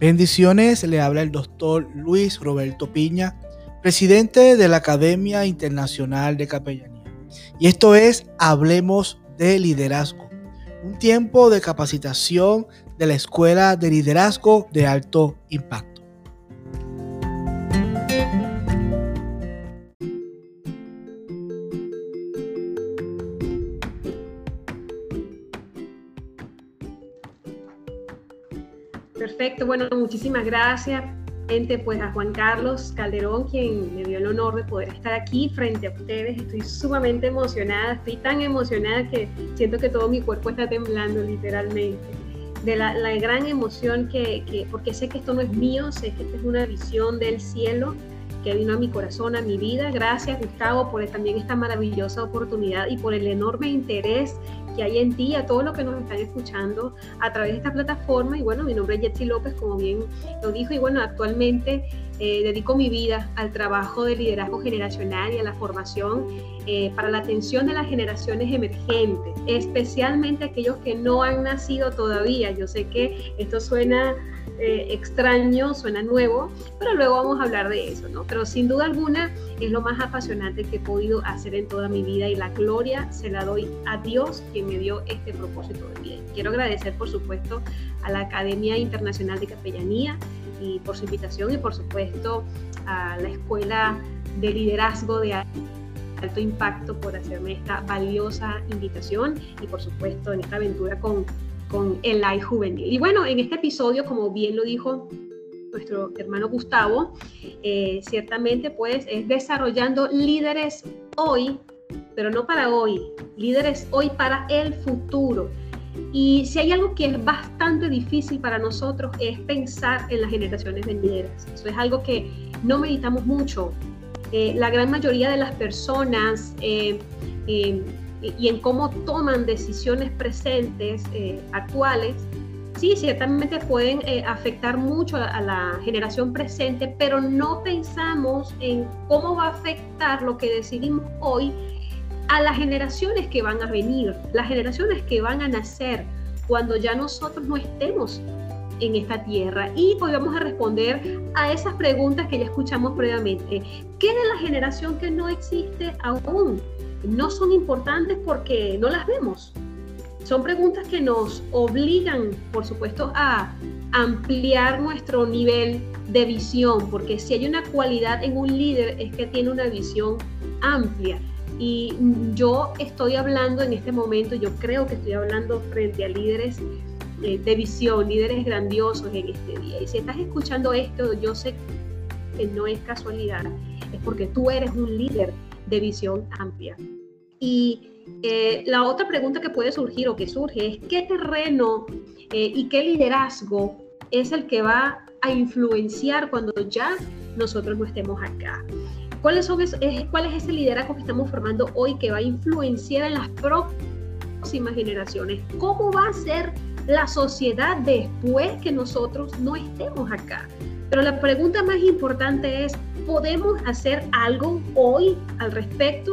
Bendiciones, le habla el doctor Luis Roberto Piña, presidente de la Academia Internacional de Capellanía. Y esto es Hablemos de Liderazgo, un tiempo de capacitación de la Escuela de Liderazgo de Alto Impacto. Perfecto, bueno, muchísimas gracias. Pues a Juan Carlos Calderón, quien me dio el honor de poder estar aquí frente a ustedes. Estoy sumamente emocionada, estoy tan emocionada que siento que todo mi cuerpo está temblando literalmente. De la, gran emoción que, que, porque sé que esto no es mío, sé que esta es una visión del cielo que vino a mi corazón, a mi vida. Gracias Gustavo por también esta maravillosa oportunidad y por el enorme interés que hay en ti, a todos los que nos están escuchando a través de esta plataforma. Y bueno, mi nombre es Jetsi López, como bien lo dijo, y bueno, actualmente eh, dedico mi vida al trabajo de liderazgo generacional y a la formación eh, para la atención de las generaciones emergentes, especialmente aquellos que no han nacido todavía. Yo sé que esto suena eh, extraño, suena nuevo, pero luego vamos a hablar de eso, ¿no? Pero sin duda alguna es lo más apasionante que he podido hacer en toda mi vida y la gloria se la doy a Dios quien me dio este propósito de vida. Quiero agradecer, por supuesto, a la Academia Internacional de Capellanía y por su invitación y, por supuesto, a la Escuela de Liderazgo de alto impacto por hacerme esta valiosa invitación y por supuesto en esta aventura con con el AI juvenil. Y bueno, en este episodio, como bien lo dijo nuestro hermano Gustavo, eh, ciertamente pues es desarrollando líderes hoy, pero no para hoy, líderes hoy para el futuro. Y si hay algo que es bastante difícil para nosotros es pensar en las generaciones venideras. Eso es algo que no meditamos mucho. Eh, la gran mayoría de las personas eh, y en cómo toman decisiones presentes, eh, actuales, sí, ciertamente pueden eh, afectar mucho a, la generación presente, pero no pensamos en cómo va a afectar lo que decidimos hoy a las generaciones que van a venir, las generaciones que van a nacer cuando ya nosotros no estemos en esta tierra. Y hoy vamos a responder a esas preguntas que ya escuchamos previamente. ¿Qué de la generación que no existe aún? no son importantes porque no las vemos. Son preguntas que nos obligan, por supuesto, a ampliar nuestro nivel de visión, porque si hay una cualidad en un líder es que tiene una visión amplia. Y yo estoy hablando en este momento, yo creo que estoy hablando frente a líderes eh, de visión, líderes grandiosos en este día. Y si estás escuchando esto, yo sé que no es casualidad, es porque tú eres un líder de visión amplia. Y eh, la otra pregunta que puede surgir o que surge es qué terreno eh, y qué liderazgo es el que va a influenciar cuando ya nosotros no estemos acá. ¿Cuáles son ¿Cuál es ese liderazgo que estamos formando hoy que va a influenciar en las próximas generaciones? ¿Cómo va a ser la sociedad después que nosotros no estemos acá? Pero la pregunta más importante es, ¿podemos hacer algo hoy al respecto?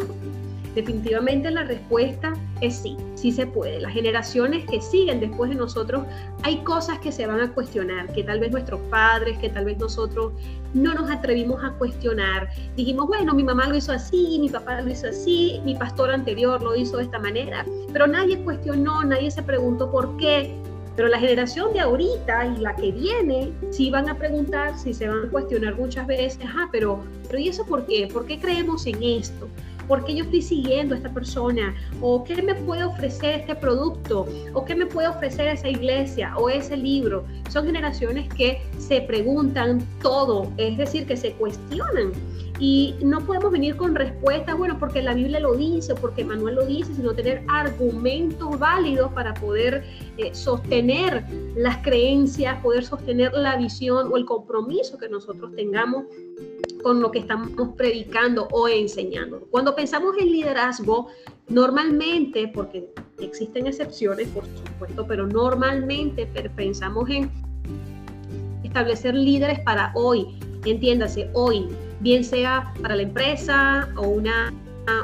Definitivamente la respuesta es sí, sí se puede. Las generaciones que siguen después de nosotros, hay cosas que se van a cuestionar, que tal vez nuestros padres, que tal vez nosotros no nos atrevimos a cuestionar. Dijimos, bueno, mi mamá lo hizo así, mi papá lo hizo así, mi pastor anterior lo hizo de esta manera, pero nadie cuestionó, nadie se preguntó por qué, pero la generación de ahorita y la que viene, sí van a preguntar, sí se van a cuestionar muchas veces, ajá, pero, pero ¿y eso por qué? ¿Por qué creemos en esto? ¿Por qué yo estoy siguiendo a esta persona? ¿O qué me puede ofrecer este producto? ¿O qué me puede ofrecer esa iglesia o ese libro? Son generaciones que se preguntan todo, es decir, que se cuestionan. Y no podemos venir con respuestas, bueno, porque la Biblia lo dice porque Manuel lo dice, sino tener argumentos válidos para poder eh, sostener las creencias, poder sostener la visión o el compromiso que nosotros tengamos con lo que estamos predicando o enseñando. Cuando pensamos en liderazgo, normalmente, porque existen excepciones, por supuesto, pero normalmente pensamos en establecer líderes para hoy, entiéndase, hoy, bien sea para la empresa o una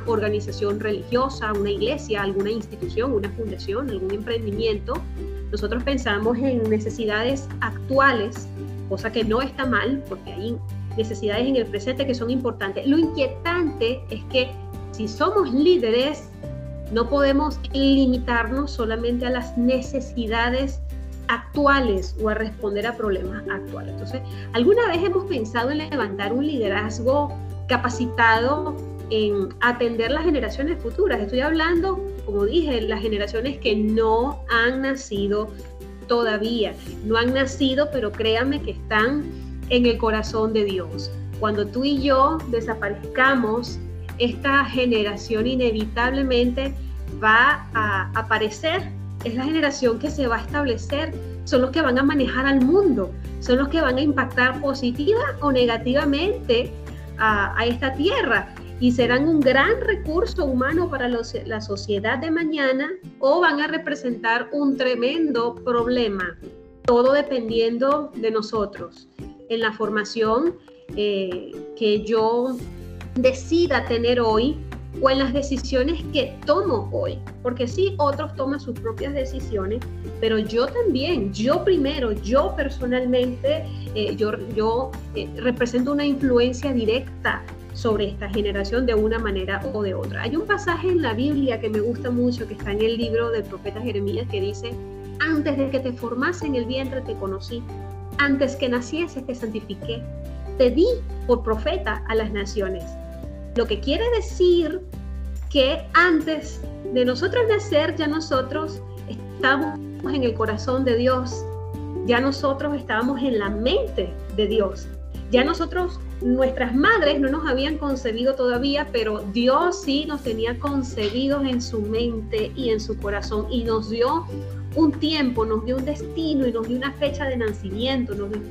organización religiosa, una iglesia, alguna institución, una fundación, algún emprendimiento. Nosotros pensamos en necesidades actuales cosa que no está mal porque hay necesidades en el presente que son importantes. Lo inquietante es que si somos líderes, no podemos limitarnos solamente a las necesidades actuales o a responder a problemas actuales. Entonces, ¿alguna vez hemos pensado en levantar un liderazgo capacitado en atender las generaciones futuras? Estoy hablando, como dije, las generaciones que no han nacido todavía, no han nacido, pero créanme que están en el corazón de Dios. Cuando tú y yo desaparezcamos, esta generación inevitablemente va a aparecer es la generación que se va a establecer, son los que van a manejar al mundo, son los que van a impactar positiva o negativamente a, esta tierra y serán un gran recurso humano para la sociedad de mañana o van a representar un tremendo problema, todo dependiendo de nosotros. En la formación eh, que yo decida tener hoy, o en las decisiones que tomo hoy. Porque sí, otros toman sus propias decisiones, pero yo también, yo primero, yo personalmente, eh, yo, yo eh, represento una influencia directa sobre esta generación de una manera o de otra. Hay un pasaje en la Biblia que me gusta mucho, que está en el libro del profeta Jeremías, que dice, antes de que te formase en el vientre te conocí, antes que nacieses te santifiqué, te di por profeta a las naciones. Lo que quiere decir que antes de nosotros nacer, ya nosotros estamos en el corazón de Dios, ya nosotros estábamos en la mente de Dios. Ya nosotros, nuestras madres no nos habían concebido todavía, pero Dios sí nos tenía concebidos en su mente y en su corazón y nos dio un tiempo, nos dio un destino y nos dio una fecha de nacimiento, nos dio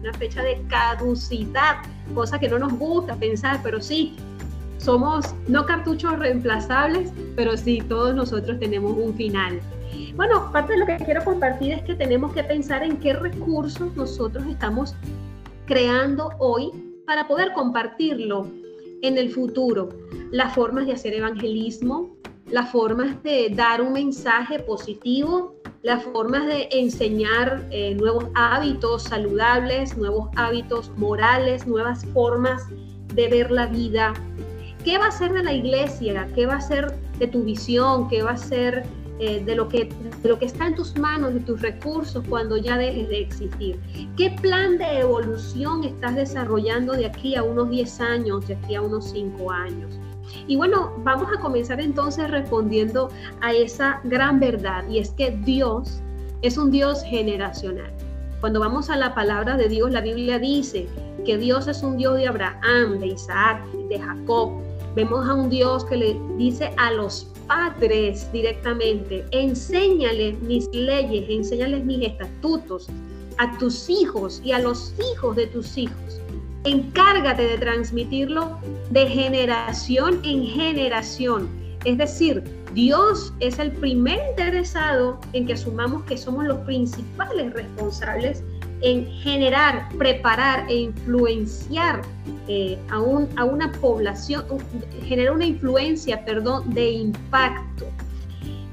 una fecha de caducidad, cosa que no nos gusta pensar, pero sí, somos no cartuchos reemplazables, pero sí, todos nosotros tenemos un final. Bueno, parte de lo que quiero compartir es que tenemos que pensar en qué recursos nosotros estamos creando hoy para poder compartirlo en el futuro. Las formas de hacer evangelismo, las formas de dar un mensaje positivo, las formas de enseñar eh, nuevos hábitos saludables, nuevos hábitos morales, nuevas formas de ver la vida, ¿Qué va a ser de la iglesia? ¿Qué va a ser de tu visión? ¿Qué va a ser eh, de, lo que, lo que está en tus manos, de tus recursos cuando ya dejes de existir? ¿Qué plan de evolución estás desarrollando de aquí a unos 10 años, de aquí a unos 5 años? Y bueno, vamos a comenzar entonces respondiendo a esa gran verdad y es que Dios es un Dios generacional. Cuando vamos a la palabra de Dios, la Biblia dice que Dios es un Dios de Abraham, de Isaac, de Jacob, Vemos a un Dios que le dice a los padres directamente, enséñales mis leyes, enséñales mis estatutos a tus hijos y a los hijos de tus hijos. Encárgate de transmitirlo de generación en generación. Es decir, Dios es el primer interesado en que asumamos que somos los principales responsables en generar, preparar e influenciar eh, a, a, una población, generar una influencia, perdón, de impacto.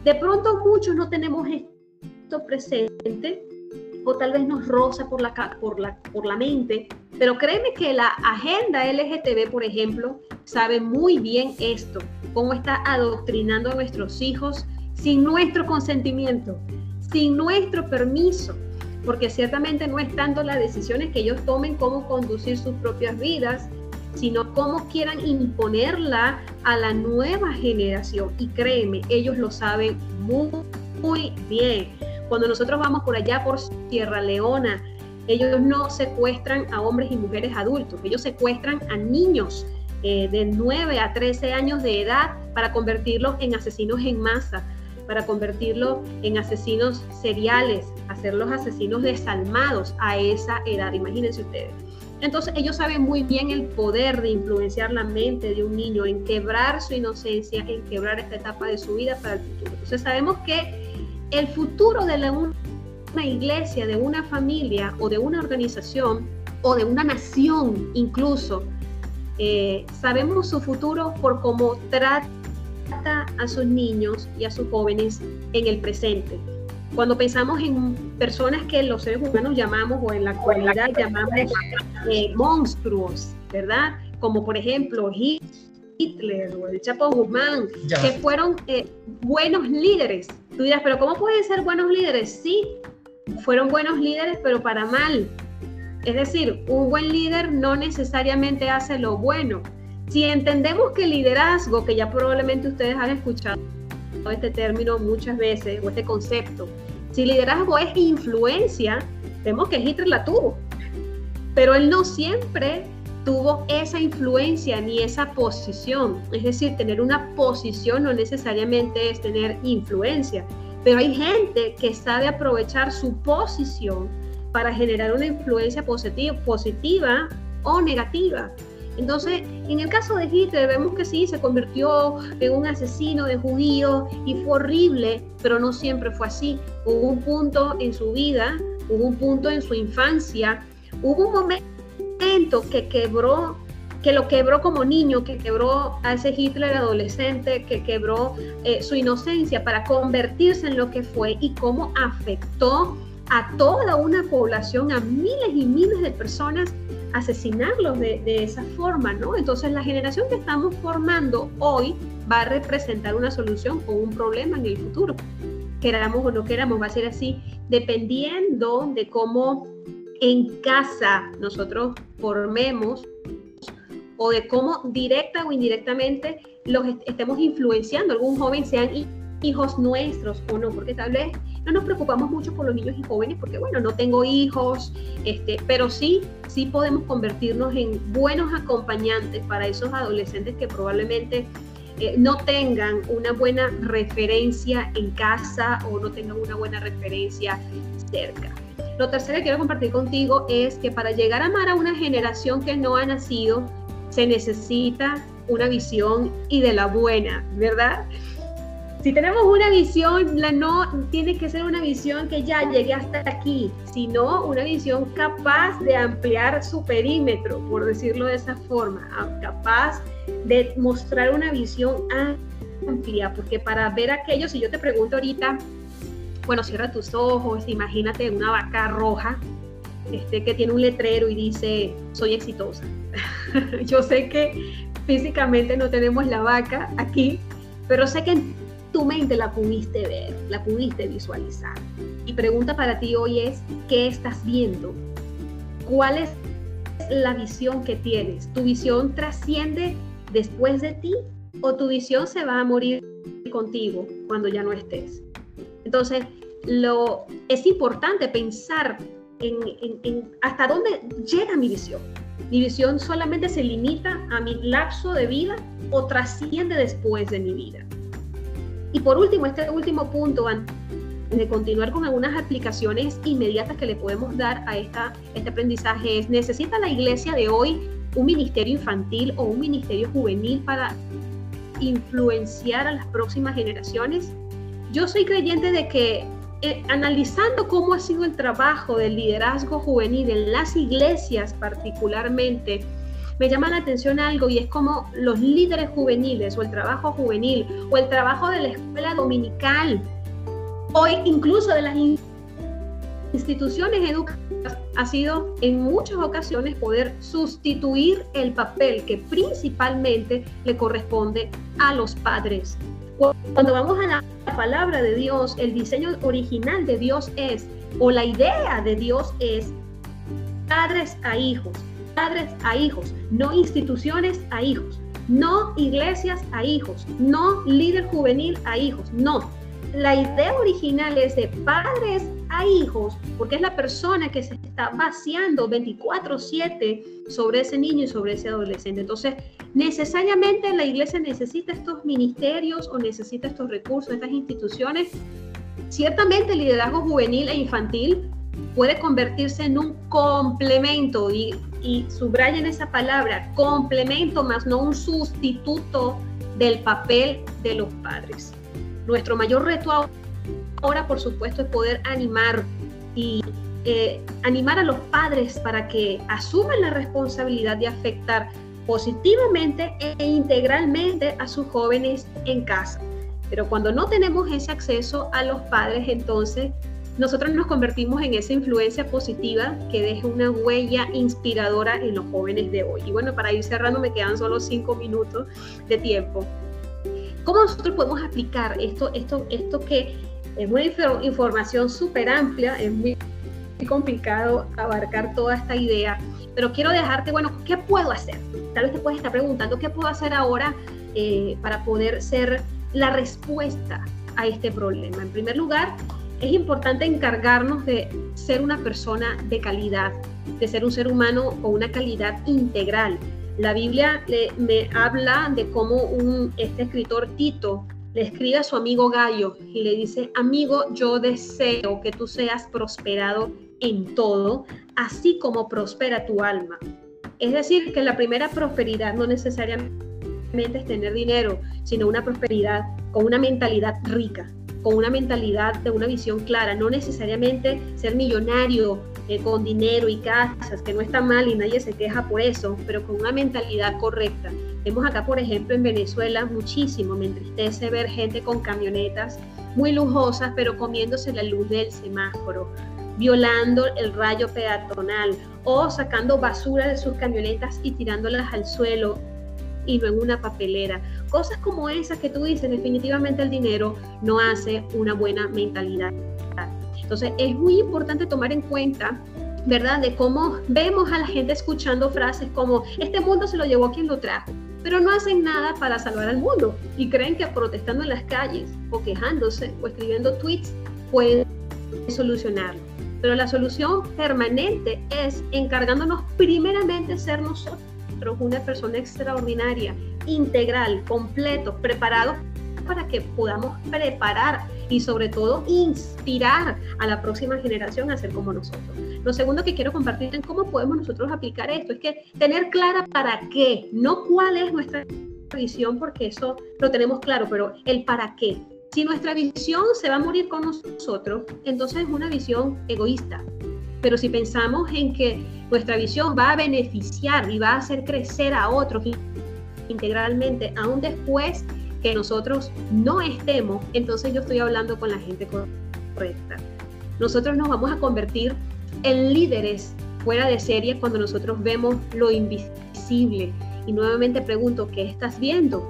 De pronto muchos no tenemos esto presente o tal vez nos roza por la, por la, por la mente, pero créeme que la agenda LGTB, por ejemplo, sabe muy bien esto, cómo está adoctrinando a nuestros hijos sin nuestro consentimiento, sin nuestro permiso porque ciertamente no es tanto las decisiones que ellos tomen cómo conducir sus propias vidas, sino cómo quieran imponerla a la nueva generación. Y créeme, ellos lo saben muy, muy bien. Cuando nosotros vamos por allá por Sierra Leona, ellos no secuestran a hombres y mujeres adultos, ellos secuestran a niños eh, de 9 a 13 años de edad para convertirlos en asesinos en masa para convertirlo en asesinos seriales, hacerlos asesinos desalmados a esa edad, imagínense ustedes. Entonces ellos saben muy bien el poder de influenciar la mente de un niño, en quebrar su inocencia, en quebrar esta etapa de su vida para el futuro. Entonces sabemos que el futuro de una iglesia, de una familia o de una organización o de una nación incluso, eh, sabemos su futuro por cómo trata a sus niños y a sus jóvenes en el presente. Cuando pensamos en personas que los seres humanos llamamos o en la actualidad llamamos eh, monstruos, ¿verdad? Como por ejemplo Hitler o el Chapo Guzmán, que fueron eh, buenos líderes. Tú dirás, pero ¿cómo pueden ser buenos líderes? Sí, fueron buenos líderes, pero para mal. Es decir, un buen líder no necesariamente hace lo bueno. Si entendemos que el liderazgo, que ya probablemente ustedes han escuchado este término muchas veces, o este concepto, si liderazgo es influencia, vemos que Hitler la tuvo, pero él no siempre tuvo esa influencia ni esa posición. Es decir, tener una posición no necesariamente es tener influencia, pero hay gente que sabe aprovechar su posición para generar una influencia positiva, o negativa. Entonces, en el caso de Hitler vemos que sí, se convirtió en un asesino de judíos y fue horrible, pero no siempre fue así. Hubo un punto en su vida, hubo un punto en su infancia, hubo un momento que quebró, que lo quebró como niño, que quebró a ese Hitler adolescente, que quebró eh, su inocencia para convertirse en lo que fue y cómo afectó a toda una población, a miles y miles de personas, asesinarlos de, esa forma, ¿no? Entonces la generación que estamos formando hoy va a representar una solución o un problema en el futuro. Queramos o no queramos, va a ser así, dependiendo de cómo en casa nosotros formemos o de cómo directa o indirectamente los estemos influenciando. Algún joven sean hijos nuestros o no, porque tal vez no nos preocupamos mucho por los niños y jóvenes, porque bueno, no tengo hijos, este, pero sí, sí podemos convertirnos en buenos acompañantes para esos adolescentes que probablemente eh, no tengan una buena referencia en casa o no tengan una buena referencia cerca. Lo tercero que quiero compartir contigo es que para llegar a amar a una generación que no ha nacido, se necesita una visión y de la buena, ¿verdad? si tenemos una visión, la no tiene que ser una visión que ya llegue hasta aquí, sino una visión capaz de ampliar su perímetro, por decirlo de esa forma, capaz de mostrar una visión amplia, porque para ver aquello, si yo te pregunto ahorita, bueno, cierra tus ojos, imagínate una vaca roja este, que tiene un letrero y dice, soy exitosa. yo sé que físicamente no tenemos la vaca aquí, pero sé que tu mente la pudiste ver, la pudiste visualizar. Y pregunta para ti hoy es, ¿qué estás viendo? ¿Cuál es la visión que tienes? ¿Tu visión trasciende después de ti o tu visión se va a morir contigo cuando ya no estés? Entonces, lo, es importante pensar en, en hasta dónde llega mi visión. ¿Mi visión solamente se limita a mi lapso de vida o trasciende después de mi vida? Y por último, este último punto, antes de continuar con algunas aplicaciones inmediatas que le podemos dar a esta, este aprendizaje, es, ¿necesita la iglesia de hoy un ministerio infantil o un ministerio juvenil para influenciar a las próximas generaciones? Yo soy creyente de que eh, analizando cómo ha sido el trabajo del liderazgo juvenil en las iglesias particularmente, me llama la atención algo y es como los líderes juveniles o el trabajo juvenil o el trabajo de la escuela dominical o incluso de las instituciones educativas ha sido en muchas ocasiones poder sustituir el papel que principalmente le corresponde a los padres. Cuando vamos a la palabra de Dios, el diseño original de Dios es, o la idea de Dios es, padres a hijos, padres a hijos, no instituciones a hijos, no iglesias a hijos, no líder juvenil a hijos, no. La idea original es de padres hijos, porque es la persona que se está vaciando 24/7 sobre ese niño y sobre ese adolescente. Entonces, necesariamente la iglesia necesita estos ministerios o necesita estos recursos, estas instituciones. Ciertamente el liderazgo juvenil e infantil puede convertirse en un complemento y, y subrayen esa palabra, complemento más no un sustituto del papel de los padres. Nuestro mayor reto ahora, por supuesto, es poder animar y eh, animar a los padres para que asuman la responsabilidad de afectar positivamente e integralmente a sus jóvenes en casa. Pero cuando no tenemos ese acceso a los padres, entonces nosotros nos convertimos en esa influencia positiva que deja una huella inspiradora en los jóvenes de hoy. Y bueno, para ir cerrando me quedan solo cinco minutos de tiempo. ¿Cómo nosotros podemos aplicar esto, esto, esto que es una información súper amplia, es muy complicado abarcar toda esta idea, pero quiero dejarte, bueno, ¿qué puedo hacer? Tal vez te puedes estar preguntando, ¿qué puedo hacer ahora eh, para poder ser la respuesta a este problema? En primer lugar, es importante encargarnos de ser una persona de calidad, de ser un ser humano con una calidad integral. La Biblia me habla de cómo este escritor Tito le escribe a su amigo Gallo y le dice, amigo, yo deseo que tú seas prosperado en todo, así como prospera tu alma. Es decir, que la primera prosperidad no necesariamente es tener dinero, sino una prosperidad con una mentalidad rica, con una mentalidad de una visión clara, no necesariamente ser millonario eh, con dinero y casas, que no está mal y nadie se queja por eso, pero con una mentalidad correcta. Vemos acá, por ejemplo, en Venezuela muchísimo, me entristece ver gente con camionetas muy lujosas, pero comiéndose la luz del semáforo, violando el rayo peatonal o sacando basura de sus camionetas y tirándolas al suelo y no en una papelera. Cosas como esas que tú dices, definitivamente el dinero no hace una buena mentalidad. Entonces es muy importante tomar en cuenta ¿verdad? De cómo vemos a la gente escuchando frases como, este mundo se lo llevó quien lo trajo, pero no hacen nada para salvar al mundo y creen que protestando en las calles o quejándose o escribiendo tweets pueden solucionarlo. Pero la solución permanente es encargándonos primeramente ser nosotros una persona extraordinaria, integral, completo, preparado para que podamos preparar y sobre todo inspirar a la próxima generación a ser como nosotros. Lo segundo que quiero compartir en cómo podemos nosotros aplicar esto es que tener clara para qué, no cuál es nuestra visión, porque eso lo tenemos claro, pero el para qué. Si nuestra visión se va a morir con nosotros, entonces es una visión egoísta. Pero si pensamos en que nuestra visión va a beneficiar y va a hacer crecer a otros integralmente, aún después que nosotros no estemos, entonces yo estoy hablando con la gente correcta. Nosotros nos vamos a convertir en líderes fuera de serie cuando nosotros vemos lo invisible. Y nuevamente pregunto, ¿qué estás viendo?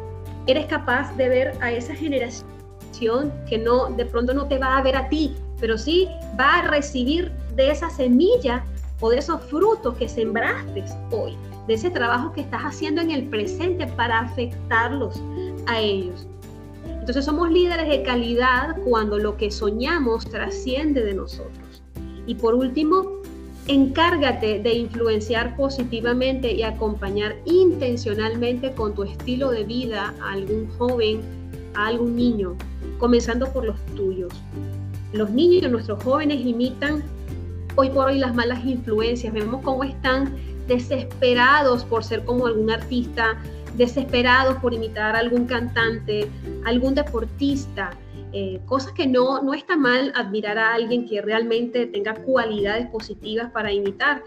¿Eres capaz de ver a esa generación que no de pronto no te va a ver a ti, pero sí va a recibir de esa semilla o de esos frutos que sembraste hoy, de ese trabajo que estás haciendo en el presente para afectarlos a ellos. Entonces somos líderes de calidad cuando lo que soñamos trasciende de nosotros. Y por último, encárgate de influenciar positivamente y acompañar intencionalmente con tu estilo de vida a algún joven, a algún niño, comenzando por los tuyos. Los niños, nuestros jóvenes imitan hoy por hoy las malas influencias. Vemos cómo están desesperados por ser como algún artista, desesperados por imitar a algún cantante, algún deportista. Eh, cosas que no, no está mal admirar a alguien que realmente tenga cualidades positivas para imitar.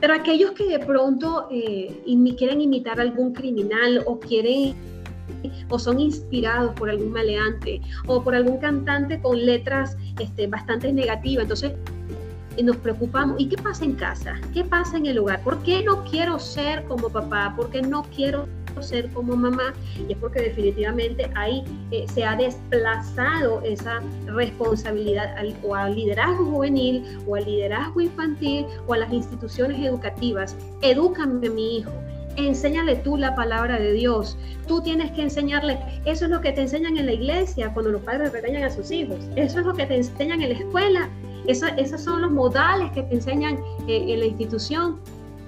Pero aquellos que de pronto eh, quieren imitar a algún criminal o quieren o son inspirados por algún maleante o por algún cantante con letras este, bastante negativas. Entonces, nos preocupamos. ¿Y qué pasa en casa? ¿Qué pasa en el hogar? ¿Por qué no quiero ser como papá? ¿Por qué no quiero ser como mamá? Y es porque definitivamente ahí eh, se ha desplazado esa responsabilidad al, o al liderazgo juvenil o al liderazgo infantil o a las instituciones educativas. Edúcame a mi hijo enséñale tú la palabra de Dios. Tú tienes que enseñarle. Eso es lo que te enseñan en la iglesia cuando los padres regañan a sus hijos. Eso es lo que te enseñan en la escuela esos son los modales que te enseñan eh, en la institución.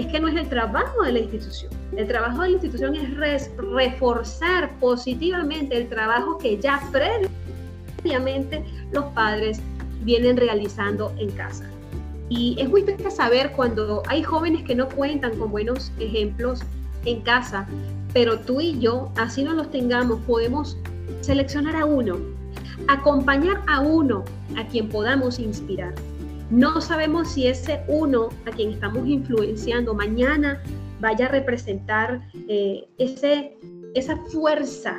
Es que no es el trabajo de la institución. El trabajo de la institución es reforzar positivamente el trabajo que ya previamente los padres vienen realizando en casa. Y es muy importante saber cuando hay jóvenes que no cuentan con buenos ejemplos en casa, pero tú y yo, así no los tengamos, podemos seleccionar a uno acompañar a uno a quien podamos inspirar. No sabemos si ese uno a quien estamos influenciando mañana vaya a representar eh, ese, esa fuerza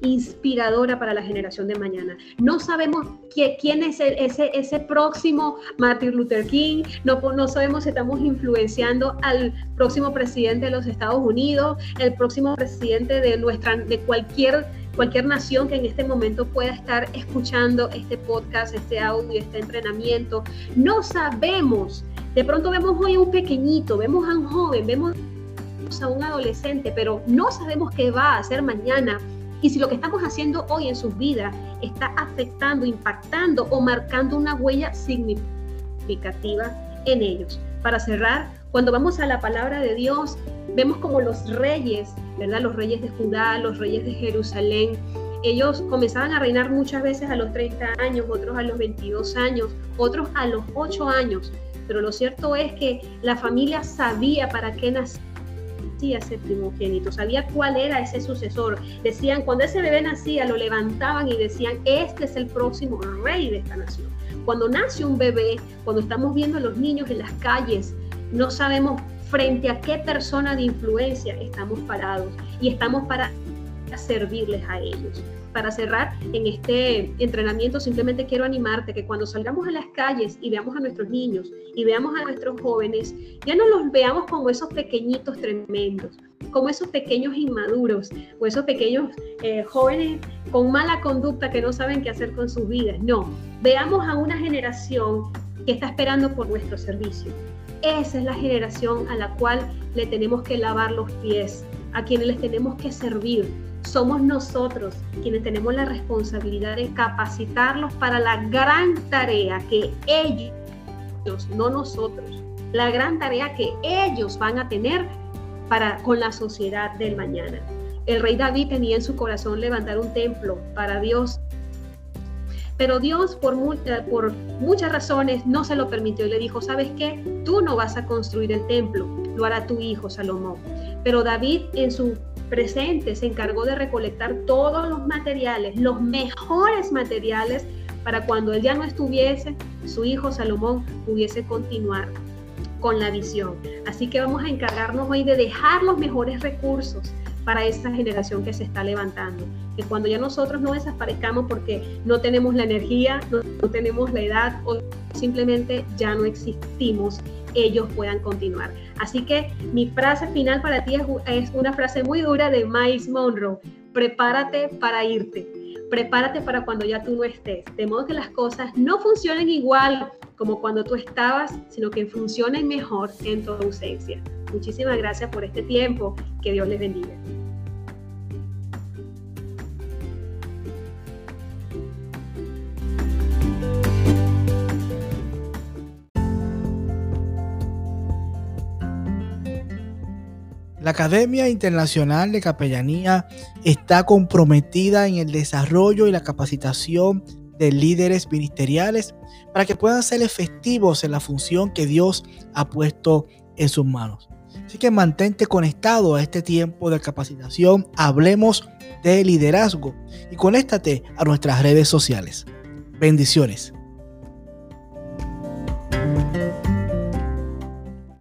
inspiradora para la generación de mañana. No sabemos quién es ese, ese próximo Martin Luther King, no, no sabemos si estamos influenciando al próximo presidente de los Estados Unidos, el próximo presidente de, nuestra, de cualquier cualquier nación que en este momento pueda estar escuchando este podcast, este audio, este entrenamiento. No sabemos. De pronto vemos hoy a un pequeñito, vemos a un joven, vemos a un adolescente, pero no sabemos qué va a hacer mañana y si lo que estamos haciendo hoy en sus vidas está afectando, impactando o marcando una huella significativa en ellos. Para cerrar, cuando vamos a la palabra de Dios, vemos como los reyes, ¿verdad? Los reyes de Judá, los reyes de Jerusalén, ellos comenzaban a reinar muchas veces a los 30 años, otros a los 22 años, otros a los 8 años. Pero lo cierto es que la familia sabía para qué nacía ese primogénito, sabía cuál era ese sucesor. Decían, cuando ese bebé nacía, lo levantaban y decían, este es el próximo rey de esta nación. Cuando nace un bebé, cuando estamos viendo a los niños en las calles, no sabemos frente a qué persona de influencia estamos parados y estamos para servirles a ellos para cerrar en este entrenamiento, simplemente quiero animarte que cuando salgamos a las calles y veamos a nuestros niños y veamos a nuestros jóvenes, ya no los veamos como esos pequeñitos tremendos, como esos pequeños inmaduros o esos pequeños eh, jóvenes con mala conducta que no saben qué hacer con sus vidas. No, veamos a una generación que está esperando por nuestro servicio. Esa es la generación a la cual le tenemos que lavar los pies, a quienes les tenemos que servir, somos nosotros quienes tenemos la responsabilidad de capacitarlos para la gran tarea que ellos, no nosotros, la gran tarea que ellos van a tener para con la sociedad del mañana. El rey David tenía en su corazón levantar un templo para Dios, pero Dios por, eh, muchas razones no se lo permitió y le dijo, ¿sabes qué? Tú no vas a construir el templo, lo hará tu hijo Salomón. Pero David en su presente se encargó de recolectar todos los materiales, los mejores materiales, para cuando él ya no estuviese, su hijo Salomón pudiese continuar con la visión. Así que vamos a encargarnos hoy de dejar los mejores recursos para esta generación que se está levantando. Que cuando ya nosotros no desaparezcamos porque no tenemos la energía, no, no tenemos la edad o simplemente ya no existimos, ellos puedan continuar. Así que mi frase final para ti es, una frase muy dura de Miles Monroe. Prepárate para irte. Prepárate para cuando ya tú no estés. De modo que las cosas no funcionen igual como cuando tú estabas, sino que funcionen mejor en tu ausencia. Muchísimas gracias por este tiempo. Que Dios les bendiga. La Academia Internacional de Capellanía está comprometida en el desarrollo y la capacitación de líderes ministeriales para que puedan ser efectivos en la función que Dios ha puesto en sus manos. Así que mantente conectado a este tiempo de capacitación. Hablemos de liderazgo y conéctate a nuestras redes sociales. Bendiciones.